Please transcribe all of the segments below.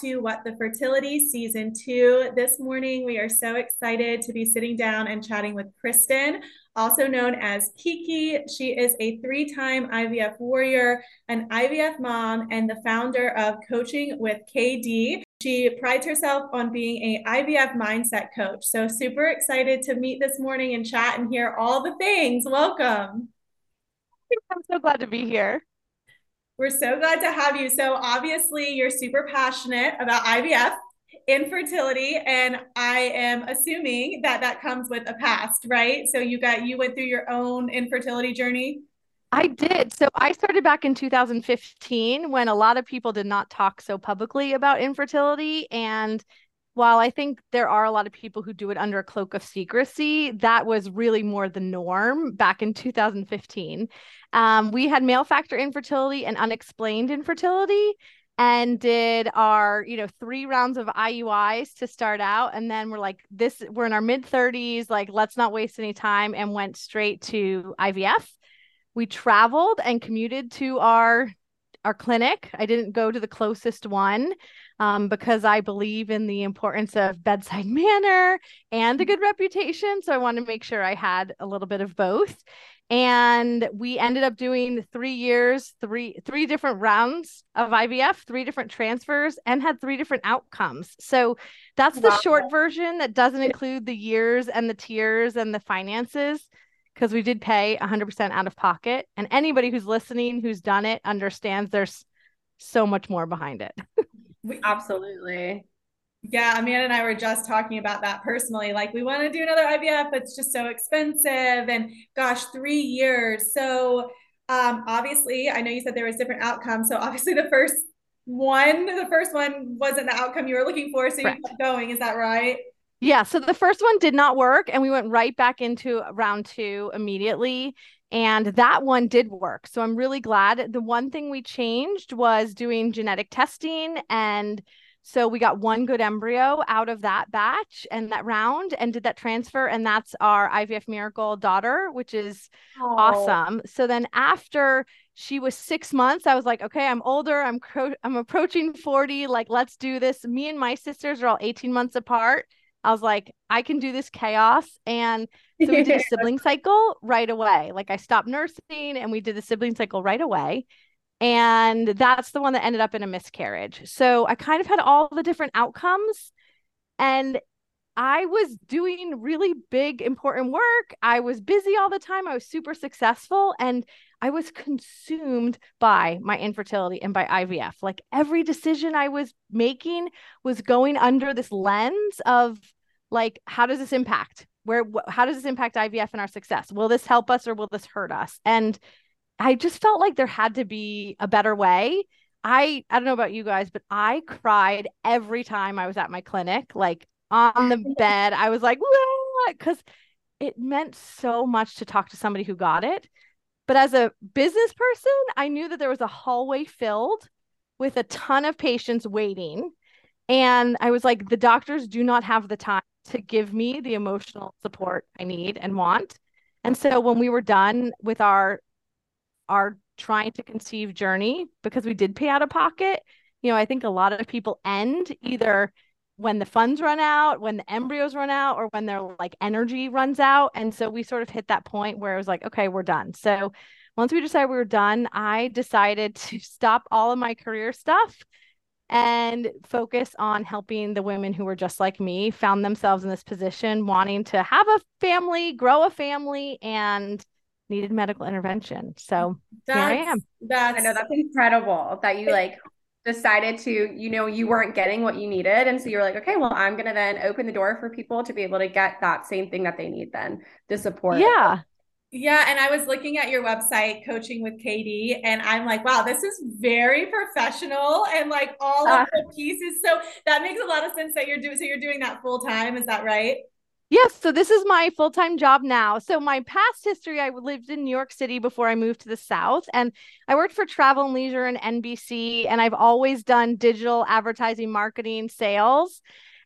to What the Fertility Season 2. This morning, we are so excited to be sitting down and chatting with Kristin, also known as Kiki. She is a three time IVF warrior, an IVF mom, and the founder of Coaching with KD. She prides herself on being a IVF mindset coach. So super excited to meet this morning and chat and hear all the things. Welcome. I'm so glad to be here. We're so glad to have you. So, obviously, you're super passionate about IVF, infertility, and I am assuming that that comes with a past, right? So, you got you went through your own infertility journey. I did. So I started back in 2015 when a lot of people did not talk so publicly about infertility. And while I think there are a lot of people who do it under a cloak of secrecy, that was really more the norm back in 2015. Um, we had male factor infertility and unexplained infertility and did our you know three rounds of IUIs to start out and then we're like this we're in our mid 30s like let's not waste any time and went straight to IVF we traveled and commuted to our our clinic. I didn't go to the closest one um, because I believe in the importance of bedside manner and a good reputation. So I wanted to make sure I had a little bit of both. And we ended up doing three years, three three different rounds of IVF, three different transfers, and had three different outcomes. So that's the wow. short version that doesn't include the years and the tears and the finances because we did pay 100% out of pocket. And anybody who's listening who's done it understands there's so much more behind it. We, absolutely. Yeah, Amanda and I were just talking about that personally. Like, we want to do another IVF, but it's just so expensive. And gosh, three years. So, um, obviously, I know you said there was different outcomes. So, obviously, the first one, the first one wasn't the outcome you were looking for. So, you kept going. Is that right? Yeah. So the first one did not work, and we went right back into round two immediately. And that one did work. So I'm really glad. The one thing we changed was doing genetic testing. And so we got one good embryo out of that batch and that round and did that transfer. And that's our IVF Miracle daughter, which is Aww. awesome. So then after she was six months, I was like, okay, I'm older. I'm, cro- I'm approaching 40. Like, let's do this. Me and my sisters are all 18 months apart. I was like, I can do this chaos. And so we did a sibling cycle right away. Like I stopped nursing and we did the sibling cycle right away. And that's the one that ended up in a miscarriage. So I kind of had all the different outcomes. And I was doing really big, important work. I was busy all the time. I was super successful. And I was consumed by my infertility and by IVF. Like every decision I was making was going under this lens of like, how does this impact? Where, wh- how does this impact IVF and our success? Will this help us or will this hurt us? And I just felt like there had to be a better way. I I don't know about you guys, but I cried every time I was at my clinic, like on the bed. I was like, because it meant so much to talk to somebody who got it. But as a business person, I knew that there was a hallway filled with a ton of patients waiting. And I was like, the doctors do not have the time to give me the emotional support I need and want. And so when we were done with our our trying to conceive journey, because we did pay out of pocket, you know, I think a lot of people end either when the funds run out, when the embryos run out, or when their like energy runs out. And so we sort of hit that point where it was like, okay, we're done. So once we decided we were done, I decided to stop all of my career stuff and focus on helping the women who were just like me, found themselves in this position, wanting to have a family, grow a family, and needed medical intervention. So that's, here I am. That's I know that's incredible that you like decided to, you know, you weren't getting what you needed. And so you're like, okay, well, I'm going to then open the door for people to be able to get that same thing that they need then the support. Yeah. Yeah. And I was looking at your website, Coaching with KD, and I'm like, wow, this is very professional and like all uh, of the pieces. So that makes a lot of sense that you're doing. So you're doing that full time. Is that right? Yes, so this is my full time job now. So, my past history I lived in New York City before I moved to the South, and I worked for Travel and Leisure and NBC, and I've always done digital advertising, marketing, sales.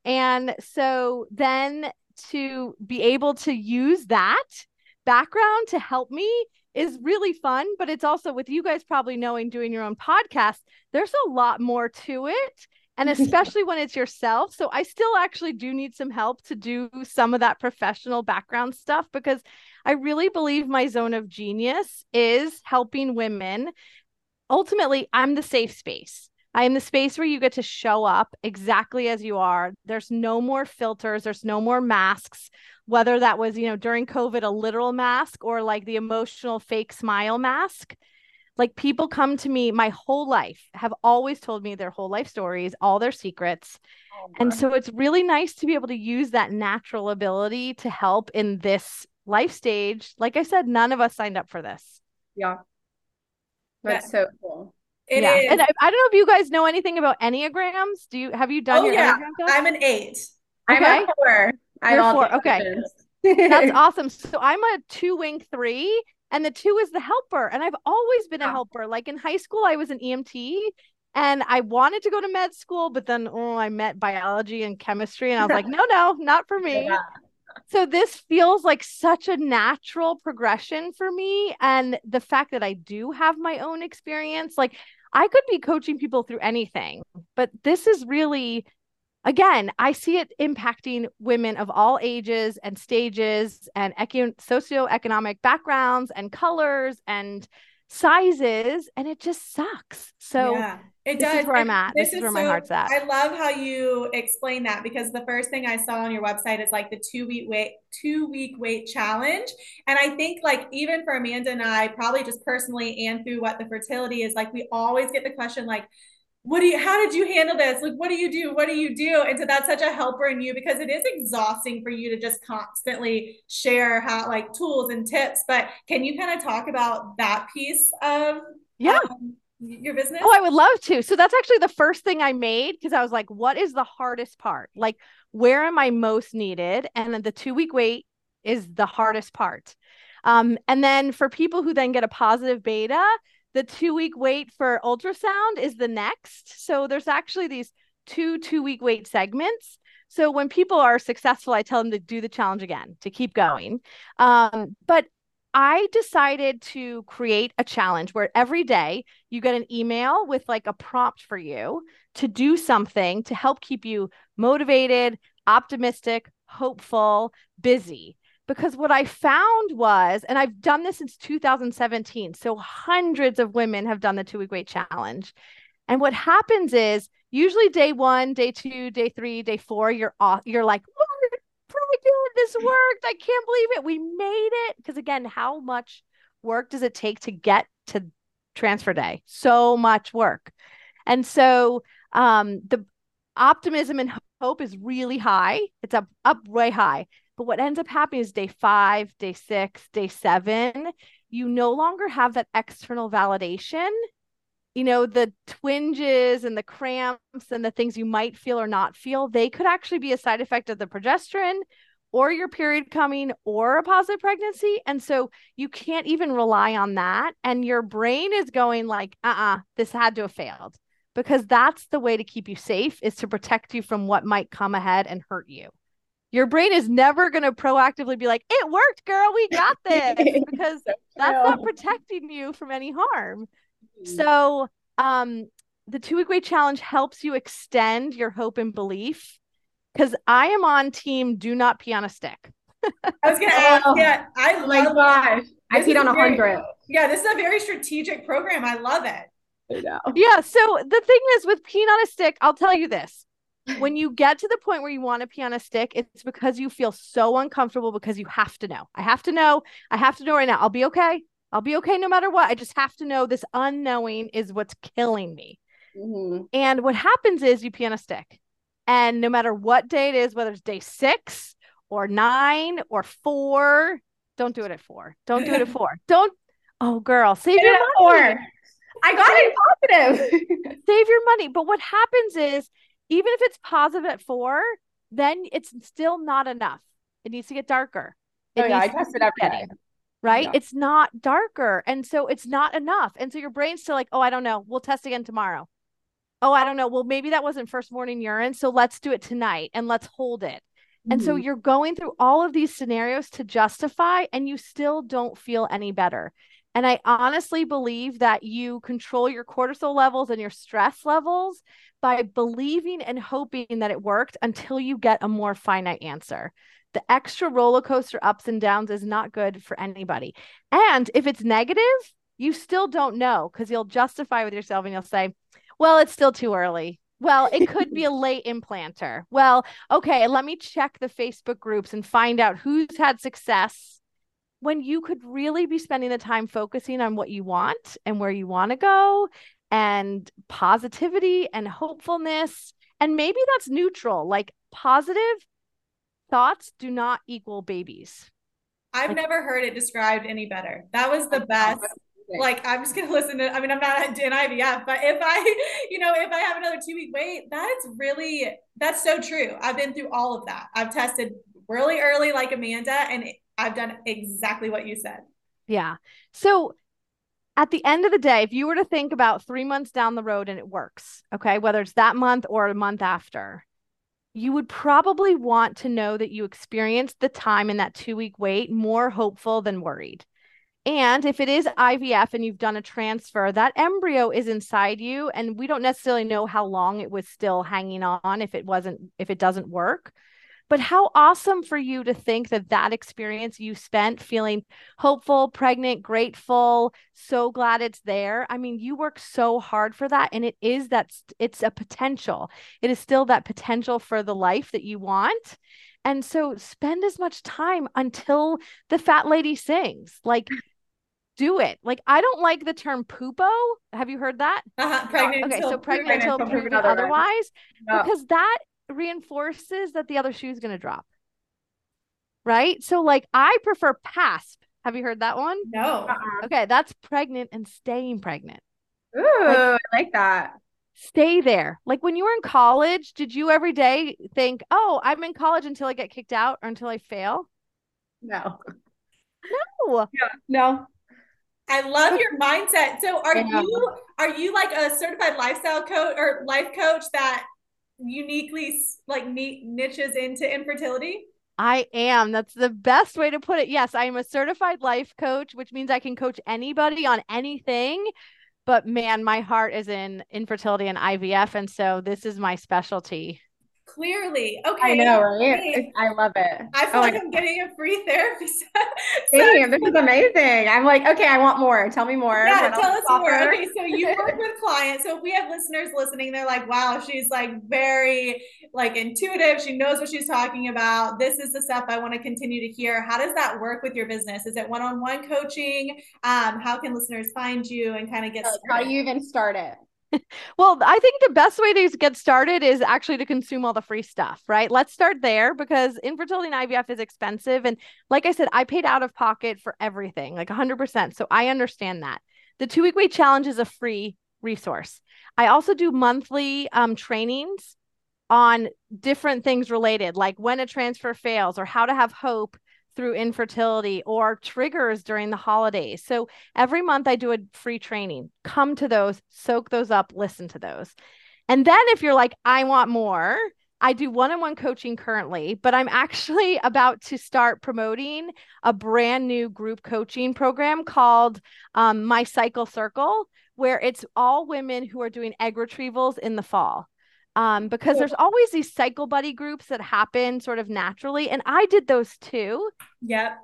And so, then to be able to use that background to help me is really fun, but it's also with you guys probably knowing doing your own podcast, there's a lot more to it and especially when it's yourself. So I still actually do need some help to do some of that professional background stuff because I really believe my zone of genius is helping women. Ultimately, I'm the safe space. I am the space where you get to show up exactly as you are. There's no more filters, there's no more masks, whether that was, you know, during COVID, a literal mask or like the emotional fake smile mask. Like people come to me my whole life, have always told me their whole life stories, all their secrets. Oh, and so it's really nice to be able to use that natural ability to help in this life stage. Like I said, none of us signed up for this. Yeah. That's so cool. It yeah. Is. And I, I, don't know if you guys know anything about Enneagrams. Do you have you done oh, your yeah. Enneagram I'm an eight. Okay. I'm a four. I'm You're four. Okay. That's awesome. So I'm a two wing three, and the two is the helper. And I've always been a helper. Like in high school, I was an EMT and I wanted to go to med school, but then oh, I met biology and chemistry, and I was like, no, no, not for me. Yeah so this feels like such a natural progression for me and the fact that i do have my own experience like i could be coaching people through anything but this is really again i see it impacting women of all ages and stages and eco- socioeconomic backgrounds and colors and sizes and it just sucks so yeah. It this does. is where I'm at. This, this is, where so, my heart's at. I love how you explain that because the first thing I saw on your website is like the two week wait, two week wait challenge. And I think like even for Amanda and I, probably just personally and through what the fertility is, like we always get the question like, what do you how did you handle this like what do you do what do you do and so that's such a helper in you because it is exhausting for you to just constantly share how like tools and tips but can you kind of talk about that piece of yeah um, your business? Oh, I would love to. So that's actually the first thing I made because I was like, what is the hardest part? Like, where am I most needed? And then the two week wait is the hardest part. Um, and then for people who then get a positive beta, the two week wait for ultrasound is the next. So there's actually these two two week wait segments. So when people are successful, I tell them to do the challenge again to keep going. Um, but I decided to create a challenge where every day you get an email with like a prompt for you to do something to help keep you motivated, optimistic, hopeful, busy. Because what I found was, and I've done this since 2017, so hundreds of women have done the two week wait challenge. And what happens is usually day one, day two, day three, day four, you're off, you're like, what? pregnant. This worked. I can't believe it. We made it. Because again, how much work does it take to get to transfer day? So much work. And so um, the optimism and hope is really high. It's up up way high. But what ends up happening is day five, day six, day seven, you no longer have that external validation you know, the twinges and the cramps and the things you might feel or not feel, they could actually be a side effect of the progesterone or your period coming or a positive pregnancy. And so you can't even rely on that. And your brain is going like, uh uh-uh, uh this had to have failed because that's the way to keep you safe is to protect you from what might come ahead and hurt you. Your brain is never going to proactively be like, it worked, girl, we got this because so that's not protecting you from any harm. Mm-hmm. So, um, the two week wait challenge helps you extend your hope and belief because I am on team do not pee on a stick. I was gonna ask, oh, yeah, I oh my gosh, I peed on a hundred. Yeah, this is a very strategic program. I love it. Yeah. So the thing is with peeing on a stick, I'll tell you this. When you get to the point where you want to pee on a stick, it's because you feel so uncomfortable because you have to know. I have to know. I have to know right now. I'll be okay. I'll be okay no matter what. I just have to know this unknowing is what's killing me. Mm-hmm. And what happens is you pee on a stick. And no matter what day it is, whether it's day six or nine or four, don't do it at four. Don't do it at four. Don't. Oh, girl, save your money. Four. I got it positive. save your money. But what happens is, even if it's positive at four, then it's still not enough. It needs to get darker. It oh, yeah, I test it every day right? Yeah. It's not darker. And so it's not enough. And so your brain's still like, oh, I don't know. We'll test again tomorrow. Oh, I don't know. Well, maybe that wasn't first morning urine. So let's do it tonight and let's hold it. Mm-hmm. And so mm-hmm. you're going through all of these scenarios to justify, and you still don't feel any better. And I honestly believe that you control your cortisol levels and your stress levels by believing and hoping that it worked until you get a more finite answer. The extra roller coaster ups and downs is not good for anybody. And if it's negative, you still don't know because you'll justify with yourself and you'll say, well, it's still too early. Well, it could be a late implanter. Well, okay, let me check the Facebook groups and find out who's had success when you could really be spending the time focusing on what you want and where you want to go and positivity and hopefulness. And maybe that's neutral, like positive thoughts do not equal babies. I've like, never heard it described any better. That was the best. Like I'm just gonna listen to. I mean, I'm not in IVF, but if I, you know, if I have another two week wait, that's really that's so true. I've been through all of that. I've tested really early, like Amanda, and I've done exactly what you said. Yeah. So at the end of the day, if you were to think about three months down the road and it works, okay, whether it's that month or a month after, you would probably want to know that you experienced the time in that two week wait more hopeful than worried. And if it is IVF and you've done a transfer, that embryo is inside you. And we don't necessarily know how long it was still hanging on if it wasn't, if it doesn't work. But how awesome for you to think that that experience you spent feeling hopeful, pregnant, grateful, so glad it's there. I mean, you work so hard for that. And it is that it's a potential. It is still that potential for the life that you want. And so spend as much time until the fat lady sings. Like, do it. Like I don't like the term PUPO. Have you heard that? Uh-huh. Pregnant okay, so pregnant until proven otherwise, no. because that reinforces that the other shoe is going to drop. Right? So like I prefer PASP. Have you heard that one? No. Uh-uh. Okay, that's pregnant and staying pregnant. Ooh, like, I like that. Stay there. Like when you were in college, did you every day think, "Oh, I'm in college until I get kicked out or until I fail?" No. No. Yeah, no. I love your mindset. So are yeah. you are you like a certified lifestyle coach or life coach that uniquely like niches into infertility? I am. That's the best way to put it. Yes, I am a certified life coach, which means I can coach anybody on anything. But man, my heart is in infertility and IVF. And so this is my specialty. Clearly. Okay. I know, right? I love it. I feel oh like I'm getting a free therapy Damn, this is amazing. I'm like, okay, I want more. Tell me more. Yeah, tell us offer. more. Okay, so you work with clients. So if we have listeners listening, they're like, wow, she's like very like intuitive. She knows what she's talking about. This is the stuff I want to continue to hear. How does that work with your business? Is it one-on-one coaching? Um, how can listeners find you and kind of get started? How do you even start it? Well, I think the best way to get started is actually to consume all the free stuff, right? Let's start there because infertility and IVF is expensive. And like I said, I paid out of pocket for everything, like 100%. So I understand that. The two week wait challenge is a free resource. I also do monthly um, trainings on different things related, like when a transfer fails or how to have hope through infertility or triggers during the holidays. So every month I do a free training. Come to those, soak those up, listen to those. And then if you're like, I want more, I do one on one coaching currently, but I'm actually about to start promoting a brand new group coaching program called um, My Cycle Circle, where it's all women who are doing egg retrievals in the fall um, because there's always these cycle buddy groups that happen sort of naturally. And I did those too. Yep.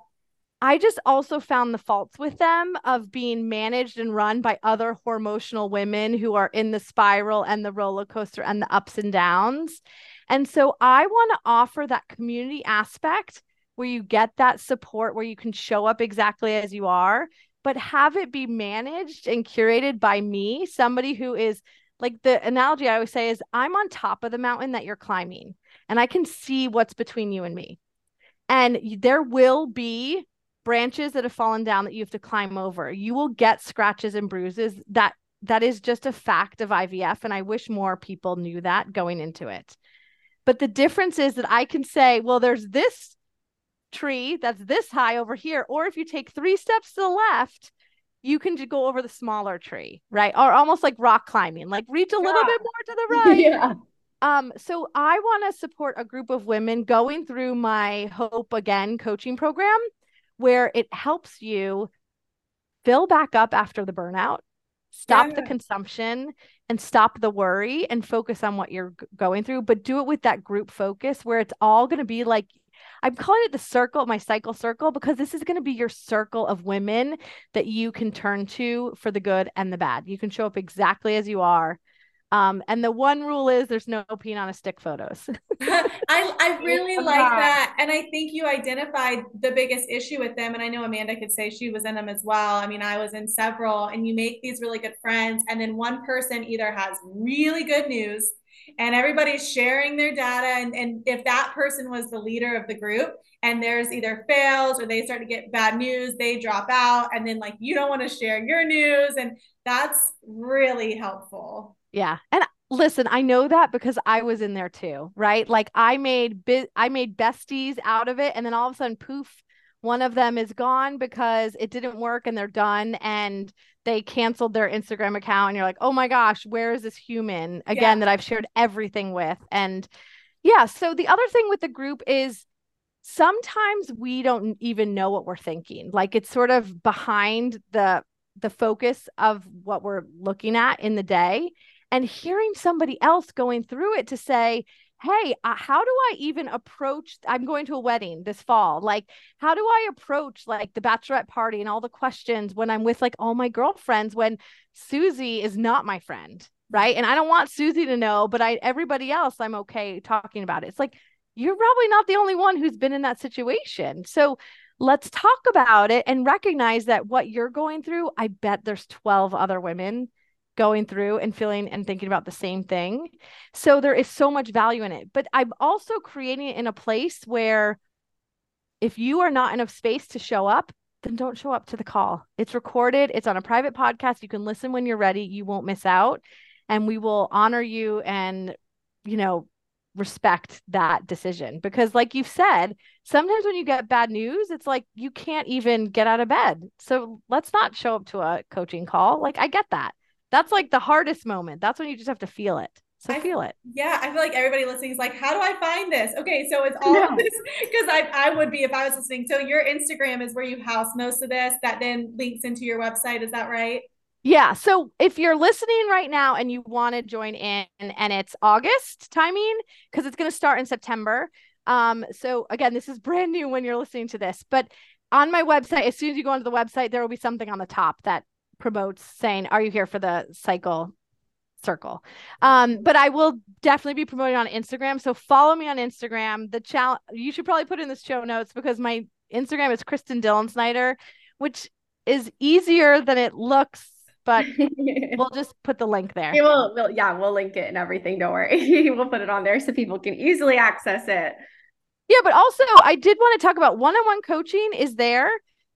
I just also found the faults with them of being managed and run by other hormonal women who are in the spiral and the roller coaster and the ups and downs. And so I want to offer that community aspect where you get that support, where you can show up exactly as you are, but have it be managed and curated by me, somebody who is like the analogy I always say is I'm on top of the mountain that you're climbing and I can see what's between you and me. And there will be branches that have fallen down that you have to climb over. You will get scratches and bruises. That that is just a fact of IVF and I wish more people knew that going into it. But the difference is that I can say, well there's this tree that's this high over here or if you take 3 steps to the left, you can just go over the smaller tree, right? Or almost like rock climbing, like reach a yeah. little bit more to the right. yeah. Um, so I want to support a group of women going through my Hope Again coaching program where it helps you fill back up after the burnout, stop Yeah. the consumption and stop the worry and focus on what you're going through, but do it with that group focus where it's all going to be like I'm calling it the circle, my cycle circle, because this is going to be your circle of women that you can turn to for the good and the bad. You can show up exactly as you are. Um, and the one rule is there's no peeing on a stick photos. I I really like that. that. And I think you identified the biggest issue with them. And I know Amanda could say she was in them as well. I mean, I was in several, and you make these really good friends. And then one person either has really good news and everybody's sharing their data. And, and if that person was the leader of the group, and there's either fails or they start to get bad news, they drop out. And then, like, you don't want to share your news. And that's really helpful. Yeah. And listen, I know that because I was in there too, right? Like I made bi- I made besties out of it and then all of a sudden poof, one of them is gone because it didn't work and they're done and they canceled their Instagram account and you're like, "Oh my gosh, where is this human again Yeah. that I've shared everything with?" And yeah, so the other thing with the group is sometimes we don't even know what we're thinking. Like it's sort of behind the the focus of what we're looking at in the day and hearing somebody else going through it to say, Hey, uh, how do I even approach? I'm going to a wedding this fall. Like, how do I approach like the bachelorette party and all the questions when I'm with like all my girlfriends when Susie is not my friend? Right. And I don't want Susie to know, but I, everybody else, I'm okay talking about it. It's like, you're probably not the only one who's been in that situation. So let's talk about it and recognize that what you're going through, I bet there's 12 other women going through and feeling and thinking about the same thing. So there is so much value in it. But I'm also creating it in a place where if you are not a space to show up, then don't show up to the call. It's recorded, it's on a private podcast. You can listen when you're ready. You won't miss out. And we will honor you and, you know, respect that decision because like you've said sometimes when you get bad news it's like you can't even get out of bed so let's not show up to a coaching call like i get that that's like the hardest moment that's when you just have to feel it so I- feel it Yeah, I feel like everybody listening is like, how do I find this? Okay, so it's all No. this because I, I would be if I was listening. So your Instagram is where you house most of this that then links into your website. Is that right? Yeah. So if you're listening right now and you want to join in and it's August timing, because it's going to start in September. Um, so again, this is brand new when you're listening to this, but on my website, as soon as you go onto the website, there will be something on the top that promotes saying, Are you here for the cycle circle? Um, but I will definitely be promoting on Instagram. So follow me on Instagram. The challenge you should probably put in the show notes because my Instagram is Kristin Dillensnyder, which is easier than it looks but we'll just put the link there. We will, we'll, yeah, we'll link it and everything. Don't worry. we'll put it on there so people can easily access it. Yeah, but also I did want to talk about one-on-one coaching is there.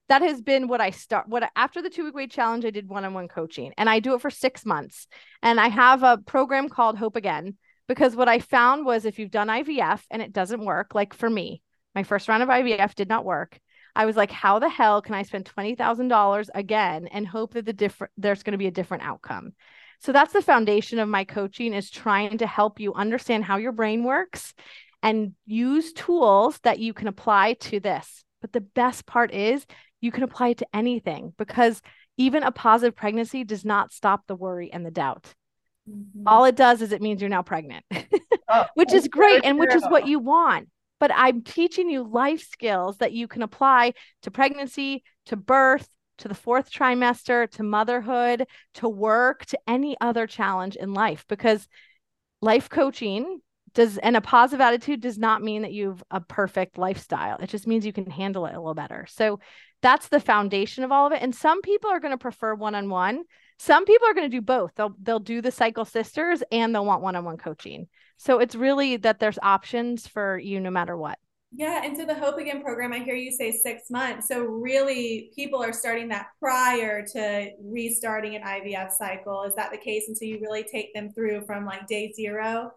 That has been what I start what after the 2 week wait challenge I did one-on-one coaching and I do it for 6 months. And I have a program called Hope Again because what I found was if you've done IVF and it doesn't work like for me, my first round of IVF did not work. I was like, how the hell can I spend $20,000 again and hope that the different there's going to be a different outcome? So that's the foundation of my coaching is trying to help you understand how your brain works and use tools that you can apply to this. But the best part is you can apply it to anything because even a positive pregnancy does not stop the worry and the doubt. Mm-hmm. All it does is it means you're now pregnant, Oh, which is great and which is what you want. But I'm teaching you life skills that you can apply to pregnancy, to birth, to the fourth trimester, to motherhood, to work, to any other challenge in life because life coaching does and a positive attitude does not mean that you've a perfect lifestyle. It just means you can handle it a little better. So that's the foundation of all of it. And some people are going to prefer one-on-one. Some people are going to do both. They'll they'll do the cycle sisters and they'll want one-on-one coaching. So it's really that there's options for you no matter what. Yeah, and so the Hope Again program, I hear you say six months. So really, people are starting that prior to restarting an IVF cycle. Is that the case? And so you really take them through from like day zero.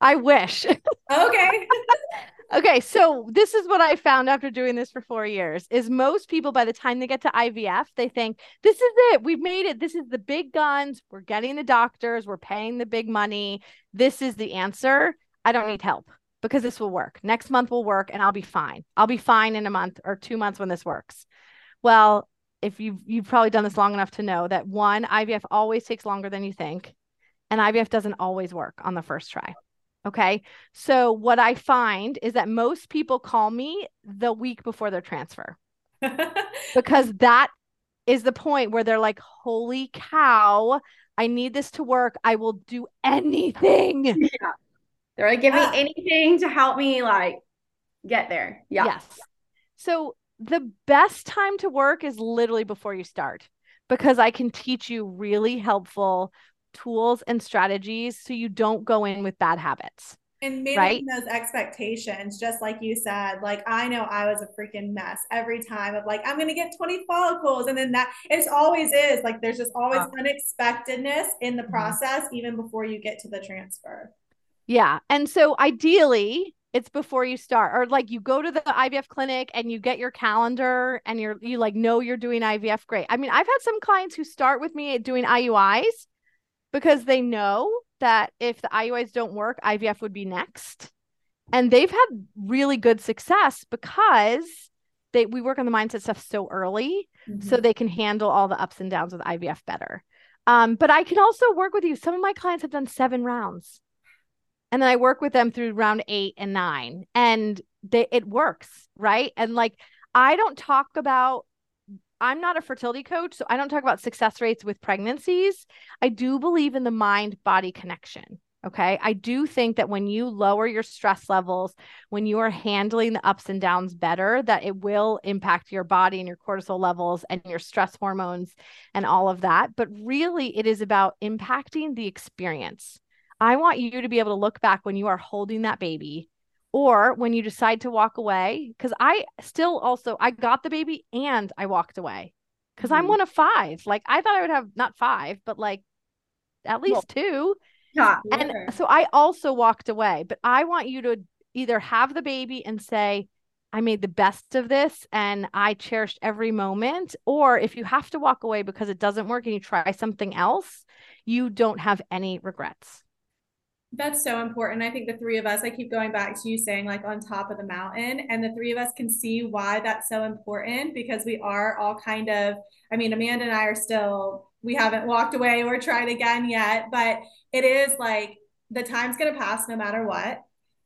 I wish. Okay. Okay, so this is what I found after doing this for 4 years is most people by the time they get to IVF, they think this is it. We've made it. This is the big guns. We're getting the doctors, we're paying the big money. This is the answer. I don't need help because this will work. Next month will work and I'll be fine. I'll be fine in a month or 2 months when this works. Well, if you've you've probably done this long enough to know that one IVF always takes longer than you think, and IVF doesn't always work on the first try. Okay. So what I find is that most people call me the week before their transfer because that is the point where they're like, holy cow, I need this to work. I will do anything. Yeah. They're like, give me anything to help me like get there. Yeah. Yes. So the best time to work is literally before you start because I can teach you really helpful tools and strategies so you don't go in with bad habits. And managing right? those expectations, just like you said, like I know I was a freaking mess every time of like, I'm gonna get 20 follicles. And then that it always is like there's just always unexpectedness in the mm-hmm. process, mm-hmm. even before you get to the transfer. Yeah. And so ideally, it's before you start or like you go to the IVF clinic and you get your calendar and you're you like know you're doing IVF great. I mean, I've had some clients who start with me doing IUIs because they know that if the IUIs don't work, IVF would be next. And they've had really good success because they we work on the mindset stuff so early mm-hmm. so they can handle all the ups and downs with IVF better. Um, but I can also work with you. Some of my clients have done seven rounds and then I work with them through round eight and nine, and they it works, right? And like I don't talk about I'm not a fertility coach, so I don't talk about success rates with pregnancies. I do believe in the mind body connection. Okay. I do think that when you lower your stress levels, when you are handling the ups and downs better, that it will impact your body and your cortisol levels and your stress hormones and all of that. But really, it is about impacting the experience. I want you to be able to look back when you are holding that baby or when you decide to walk away because I still also I got the baby and I walked away because mm-hmm. I'm one of five. Like I thought I would have not five, but like at least well, two. Yeah. And so I also walked away, but I want you to either have the baby and say, I made the best of this and I cherished every moment. Or if you have to walk away because it doesn't work and you try something else, you don't have any regrets. That's so important. I think the three of us, I keep going back to you saying like on top of the mountain, and the three of us can see why that's so important because we are all kind of, I mean, Amanda and I are still, we haven't walked away or tried again yet, but it is like the time's going to pass no matter what.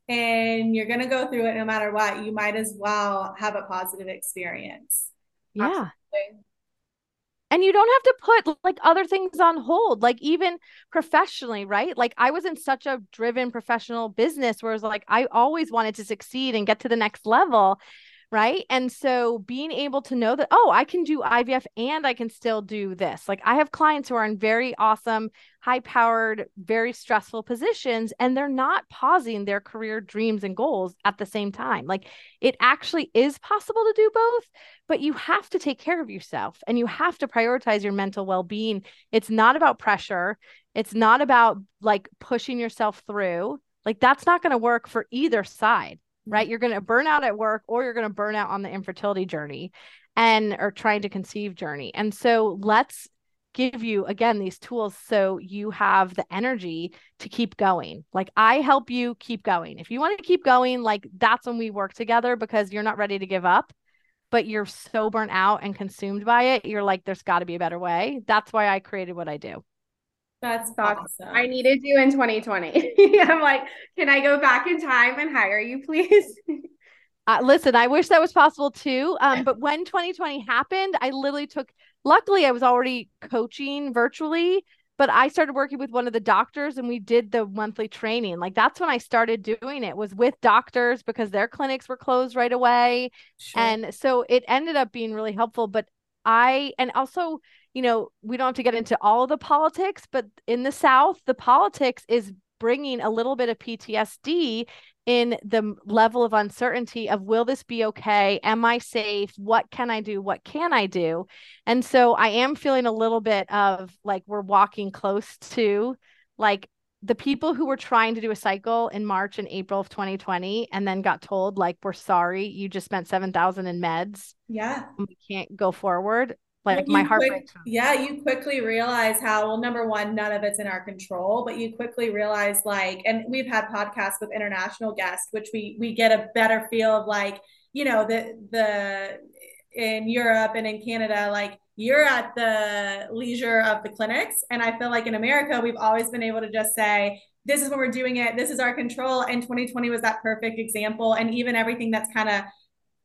And you're going to go through it no matter what. You might as well have a positive experience. Yeah. Absolutely and you don't have to put like other things on hold like even professionally right? Like i was in such a driven professional business where it's like i always wanted to succeed and get to the next level right? And so being able to know that oh i can do ivf and i can still do this. Like i have clients who are in very awesome high powered very stressful positions and they're not pausing their career dreams and goals at the same time. Like it actually is possible to do both but you have to take care of yourself and you have to prioritize your mental well-being. It's not about pressure. It's not about like pushing yourself through. Like that's not going to work for either side right? You're going to burn out at work or you're going to burn out on the infertility journey and or trying to conceive journey. And so let's give you again these tools so you have the energy to keep going. Like I help you keep going. If you want to keep going, like that's when we work together because you're not ready to give up, but you're so burnt out and consumed by it. You're like, there's got to be a better way. That's why I created what I do. That's awesome. I needed you in 2020. I'm like, can I go back in time and hire you, please? Uh, listen, I wish that was possible too. Um, but when 2020 happened, I literally took, luckily, I was already coaching virtually, but I started working with one of the doctors and we did the monthly training. Like that's when I started doing it was with doctors because their clinics were closed right away. Sure. And so it ended up being really helpful. But I, and also, you know, we don't have to get into all of the politics, but in the South, the politics is bringing a little bit of PTSD in the level of uncertainty of will this be okay? Am I safe? What can I do? What can I do? And so I am feeling a little bit of like we're walking close to like the people who were trying to do a cycle in March and April of 2020 and then got told like we're sorry you just spent 7000 in meds. Yeah. We can't go forward like my heart quick, yeah you quickly realize how well number one none of it's in our control but you quickly realize like and we've had podcasts with international guests which we we get a better feel of like you know the the in Europe and in Canada, like you're at the leisure of the clinics. And I feel like in America, we've always been able to just say, this is when we're doing it. This is our control. And 2020 was that perfect example. And even everything that's kind of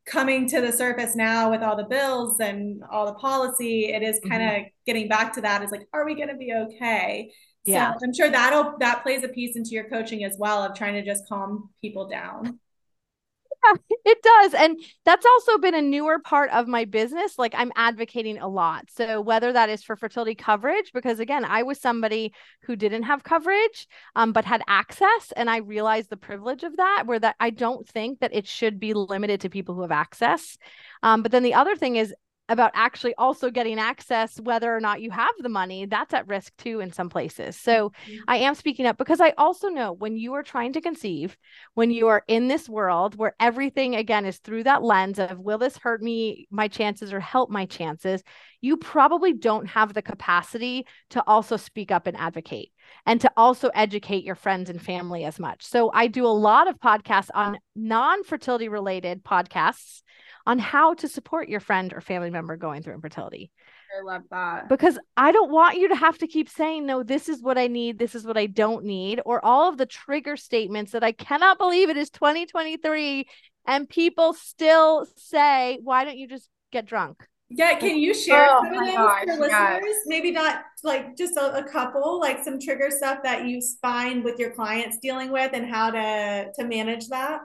coming to the surface now with all the bills and all the policy, it is kind of mm-hmm. getting back to that is like, are we going to be okay? Yeah. So I'm sure that'll that plays a piece into your coaching as well of trying to just calm people down. it does. And that's also been a newer part of my business. Like I'm advocating a lot. So whether that is for fertility coverage, because again, I was somebody who didn't have coverage, um, but had access. And I realized the privilege of that, where that I don't think that it should be limited to people who have access. Um, but then the other thing is about actually also getting access whether or not you have the money that's at risk too in some places. So mm-hmm. i am speaking up because i also know when you are trying to conceive when you are in this world where everything again is through that lens of will this hurt me? My chances or help my chances you probably don't have the capacity to also speak up and advocate and to also educate your friends and family as much. So i do a lot of podcasts on non-fertility related podcasts on how to support your friend or family member going through infertility. I love that. Because I don't want you to have to keep saying, no, this is what I need, this is what I don't need, or all of the trigger statements that I cannot believe it is 2023 and people still say, why don't you just get drunk? Yeah, can you share oh some of those gosh, for listeners? Yes. Maybe not like just a, a, couple, like some trigger stuff that you find with your clients dealing with and how to to manage that.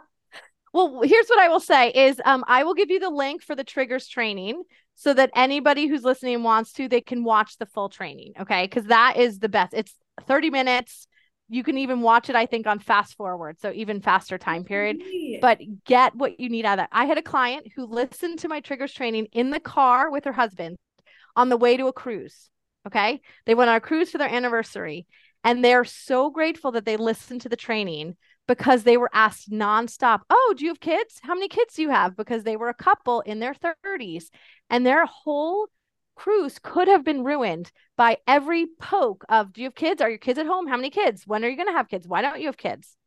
Well, here's what I will say is um, I will give you the link for the triggers training so that anybody who's listening wants to, they can watch the full training. Okay. Cause that is the best. It's 30 minutes. You can even watch it, I think, on fast forward. So even faster time period. But get what you need out of that. I had a client who listened to my triggers training in the car with her husband on the way to a cruise. Okay. They went on a cruise for their anniversary. And they're so grateful that they listened to the training because they were asked nonstop, Oh, do you have kids? How many kids do you have? Because they were a couple in their 30s and their whole cruise could have been ruined by every poke of Do you have kids? Are your kids at home? How many kids? When are you going to have kids? Why don't you have kids?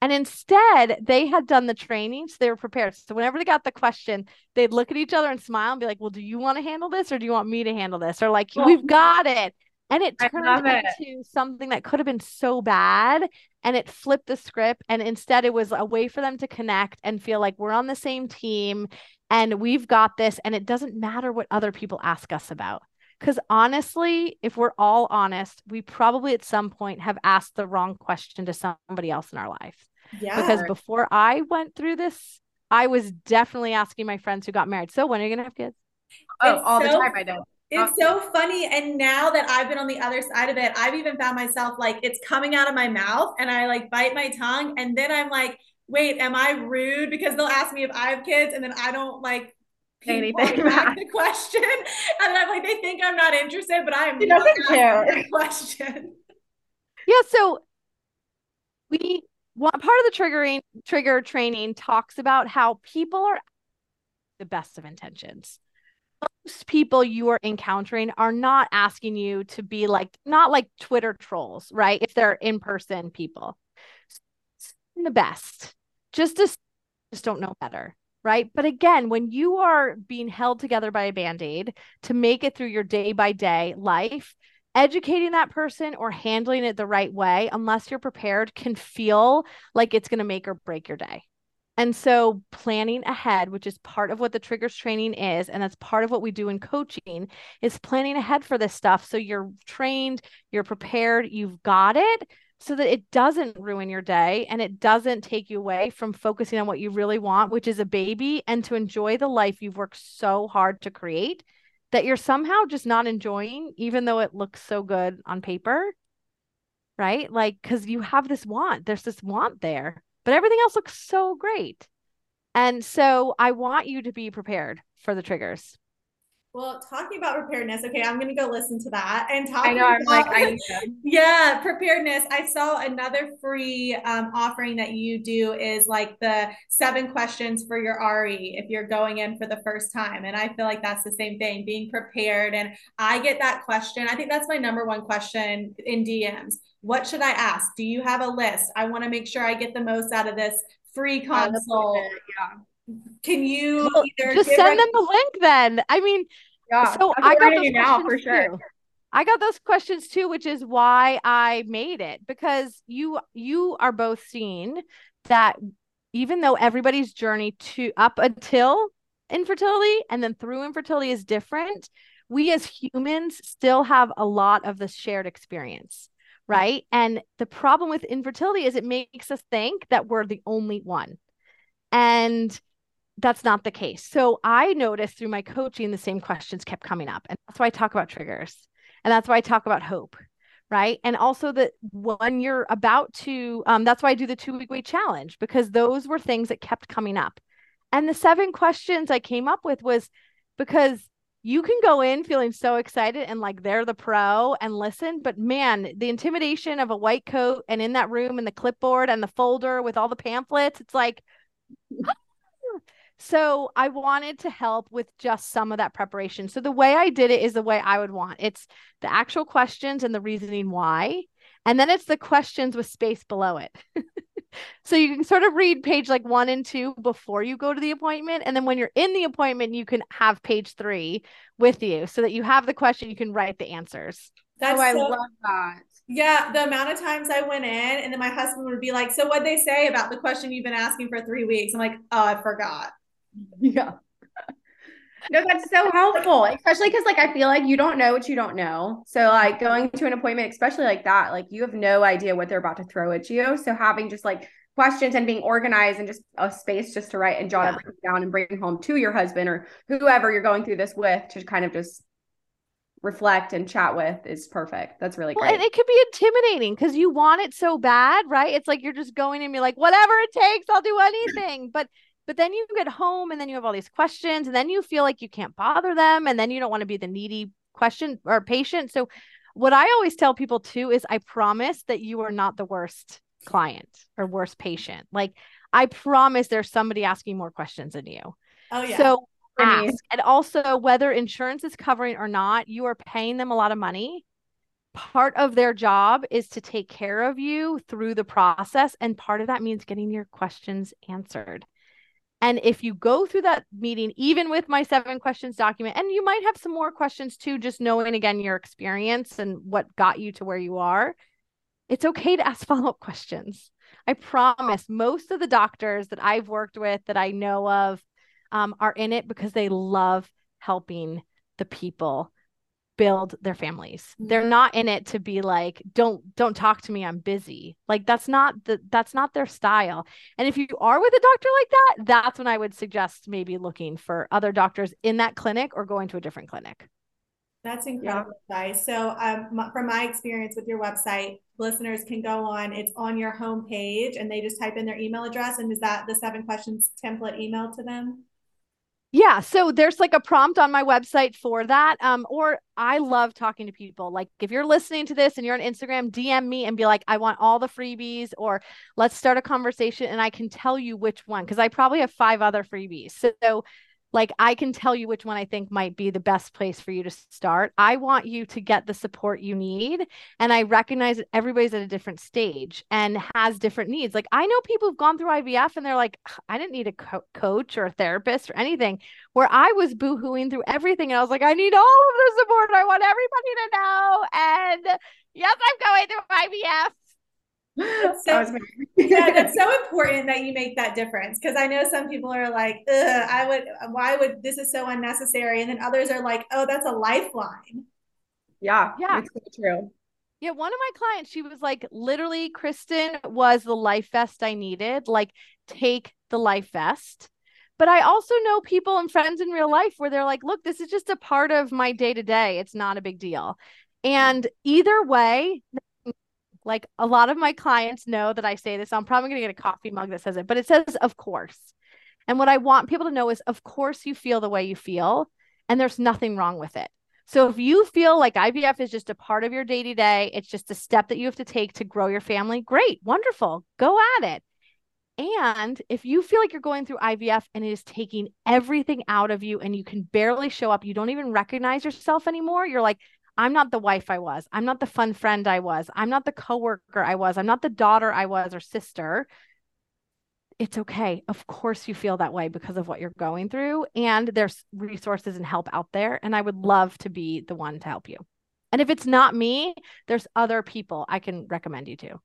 And instead, they had done the training, so they were prepared. So whenever they got the question, they'd look at each other and smile and be like, "Well, do you want to handle this, or do you want me to handle this?" Or like, "We've got it." And it turned into something that could have been so bad and it flipped the script. And instead, it was a way for them to connect and feel like we're on the same team and we've got this. And it doesn't matter what other people ask us about. Because honestly, if we're all honest, we probably at some point have asked the wrong question to somebody else in our life. Yeah. Because before I went through this, I was definitely asking my friends who got married, so when are you going to have kids? Oh, it's all so- the time I did. It's so funny. And now that I've been on the other side of it, I've even found myself like it's coming out of my mouth and I like bite my tongue. And then I'm like, wait, am I rude? Because they'll ask me if I have kids and then I don't like anything back the question. And I'm like, they think I'm not interested, but I am not care. question. Yeah. So we one part of the triggering trigger training talks about how people are the best of intentions most people you are encountering are not asking you to be like not like Twitter trolls, right? If they're in person people. The best. Just just don't know better, right? But again, when you are being held together by a band-aid to make it through your day by day life, educating that person or handling it the right way, unless you're prepared, can feel like it's going to make or break your day. And so, planning ahead, which is part of what the triggers training is, and that's part of what we do in coaching, is planning ahead for this stuff. So you're trained, you're prepared, you've got it so that it doesn't ruin your day and it doesn't take you away from focusing on what you really want, which is a baby and to enjoy the life you've worked so hard to create that you're somehow just not enjoying, even though it looks so good on paper. Right? Like, because you have this want, there's this want there but everything else looks so great. And so I want you to be prepared for the triggers. Well, talking about preparedness, okay, I'm gonna go listen to that and talk. I know, I'm about, like, I yeah, preparedness. I saw another free um, offering that you do is like the seven questions for your RE if you're going in for the first time, and I feel like that's the same thing, being prepared. And I get that question. I think that's my number one question in DMs. What should I ask? Do you have a list? I want to make sure I get the most out of this free consult. Yeah Can you well, just send them the link then? I mean, yeah, so I got those now for sure. Too. I got those questions too, which is why I made it because you you are both seeing that even though everybody's journey to up until infertility and then through infertility is different, we as humans still have a lot of the shared experience, right? And the problem with infertility is it makes us think that we're the only one. And that's not the case. So I noticed through my coaching, the same questions kept coming up. And that's why I talk about triggers. And that's why I talk about hope. Right. And also that when you're about to, um, that's why I do the two week wait challenge because those were things that kept coming up. And the seven questions I came up with was because you can go in feeling so excited and like they're the pro and listen, but man, the intimidation of a white coat and in that room and the clipboard and the folder with all the pamphlets, it's like, so I wanted to help with just some of that preparation. So the way I did it is the way I would want. It's the actual questions and the reasoning why. And then it's the questions with space below it. so you can sort of read page like one and two before you go to the appointment. And then when you're in the appointment, you can have page three with you so that you have the question, you can write the answers. That's oh, I so, love that. Yeah, the amount of times I went in and then my husband would be like, So what'd they say about the question you've been asking for three weeks? I'm like, Oh, I forgot. Yeah. No, that's so helpful, especially because like I feel like you don't know what you don't know. So like going to an appointment, especially like that, like you have no idea what they're about to throw at you. So having just like questions and being organized and just a space just to write and jot yeah. everything down and bring home to your husband or whoever you're going through this with to kind of just reflect and chat with is perfect. That's really great. and it could be intimidating because you want it so bad, right? It's like you're just going and be like, whatever it takes, I'll do anything. but but then you get home and then you have all these questions and then you feel like you can't bother them and then you don't want to be the needy question or patient. So what I always tell people too is I promise that you are not the worst client or worst patient. Like I promise there's somebody asking more questions than you. Oh yeah. So ask. And also whether insurance is covering or not, you are paying them a lot of money. Part of their job is to take care of you through the process. And part of that means getting your questions answered. And if you go through that meeting, even with my seven questions document, and you might have some more questions too, just knowing again your experience and what got you to where you are, it's okay to ask follow up questions. I promise most of the doctors that I've worked with that I know of um, are in it because they love helping the people build their families. They're mm-hmm. not in it to be like don't don't talk to me I'm busy. Like that's not the that's not their style. And if you are with a doctor like that, that's when I would suggest maybe looking for other doctors in that clinic or going to a different clinic. That's incredible, yeah. guys. So, um, from my experience with your website, listeners can go on. It's on your homepage, and they just type in their email address. And is that the seven questions template email to them? Yeah, so there's like a prompt on my website for that. Um, or I love talking to people. Like if you're listening to this and you're on Instagram, DM me and be like, I want all the freebies, or let's start a conversation and I can tell you which one because I probably have five other freebies. So like I can tell you which one I think might be the best place for you to start. I want you to get the support you need. And I recognize that everybody's at a different stage and has different needs. Like I know people who've gone through IVF and they're like, I didn't need a co- coach or a therapist or anything, where I was boohooing through everything. And I was like, I need all of the support. I want everybody to know. And yes, I'm going through IVF so, yeah, that's so important that you make that difference because I know some people are like, I would, why would this is so unnecessary, and then others are like, oh, that's a lifeline. Yeah, yeah, it's so true. Yeah, one of my clients, she was like, literally, Kristin was the life vest I needed. Like, take the life vest. But I also know people and friends in real life where they're like, look, this is just a part of my day to day. It's not a big deal. And either way, like a lot of my clients know that I say this. I'm probably going to get a coffee mug that says it, but it says, of course. And what I want people to know is, of course, you feel the way you feel, and there's nothing wrong with it. So if you feel like IVF is just a part of your day to day, it's just a step that you have to take to grow your family, great, wonderful, go at it. And if you feel like you're going through IVF and it is taking everything out of you and you can barely show up, you don't even recognize yourself anymore, you're like, I'm not the wife I was. I'm not the fun friend I was. I'm not the coworker I was. I'm not the daughter I was or sister. it's okay. Of course, you feel that way because of what you're going through. And there's resources and help out there. And I would love to be the one to help you. And if it's not me, there's other people I can recommend you to.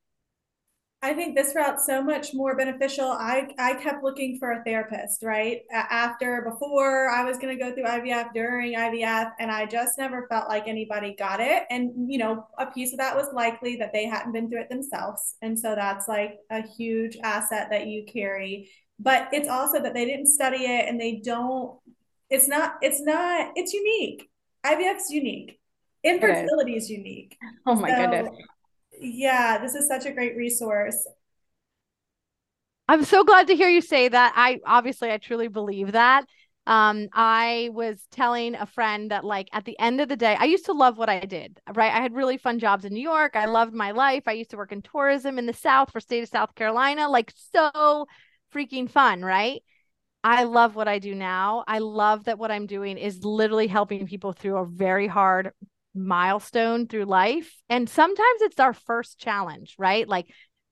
I think this route's so much more beneficial. I I kept looking for a therapist, right? After, before I was going to go through IVF, during IVF, and I just never felt like anybody got it. And, you know, a piece of that was likely that they hadn't been through it themselves. And so that's like a huge asset that you carry. But it's also that they didn't study it and they don't, it's not, it's not, it's unique. IVF's unique. Infertility is unique. Oh my so, goodness yeah, this is such a great resource. I'm so glad to hear you say that. I obviously I truly believe that. Um, I was telling a friend that like at the end of the day, I used to love what I did, right? I had really fun jobs in New York. I loved my life. I used to work in tourism in the South for state of South Carolina, like so freaking fun, right? I love what I do now. I love that what I'm doing is literally helping people through a very hard milestone through life. And sometimes it's our first challenge, right? Like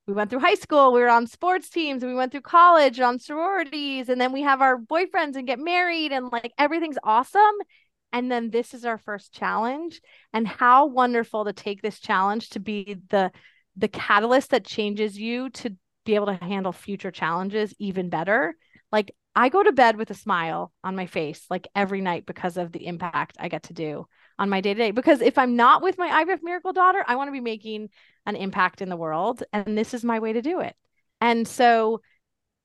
we went through high school, we were on sports teams, we went through college on sororities, and then we have our boyfriends and get married, and like everything's awesome. And then this is our first challenge. And how wonderful to take this challenge to be the the catalyst that changes you to be able to handle future challenges even better. Like I go to bed with a smile on my face like every night because of the impact I get to do on my day to day. Because if I'm not with my IVF miracle daughter, I want to be making an impact in the world. And this is my way to do it. And so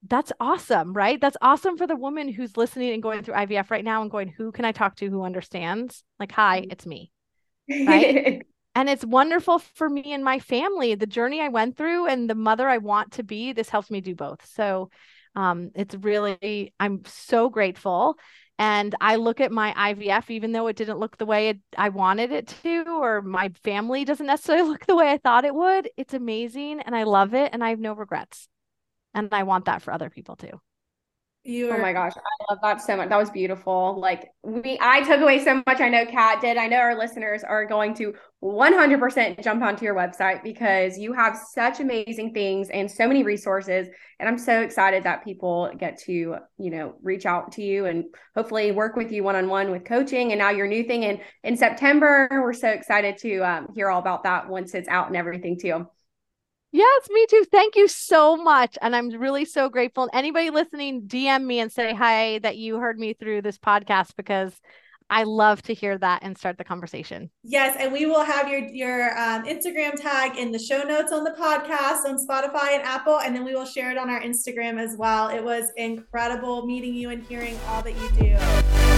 that's awesome, right? That's awesome for the woman who's listening and going through IVF right now and going, who can I talk to who understands? Like, hi, mm-hmm. it's me. Right. and it's wonderful for me and my family, the journey I went through and the mother I want to be. This helps me do both. So um, it's really, I'm so grateful. And I look at my IVF, even though it didn't look the way it, I wanted it to, or my family doesn't necessarily look the way I thought it would. It's amazing and I love it and I have no regrets. And I want that for other people too. You oh my gosh, I love that so much. That was beautiful. Like we I took away so much. I know Kat did. I know our listeners are going to 100% jump onto your website because you have such amazing things and so many resources and I'm so excited that people get to, you know, reach out to you and hopefully work with you one-on-one with coaching and now your new thing in in September. We're so excited to um, hear all about that once it's out and everything too. Yes, me too. Thank you so much. And I'm really so grateful. And anybody listening, DM me and say hi that you heard me through this podcast because I love to hear that and start the conversation. Yes, and we will have your your um, Instagram tag in the show notes on the podcast on Spotify and Apple, and then we will share it on our Instagram as well. It was incredible meeting you and hearing all that you do.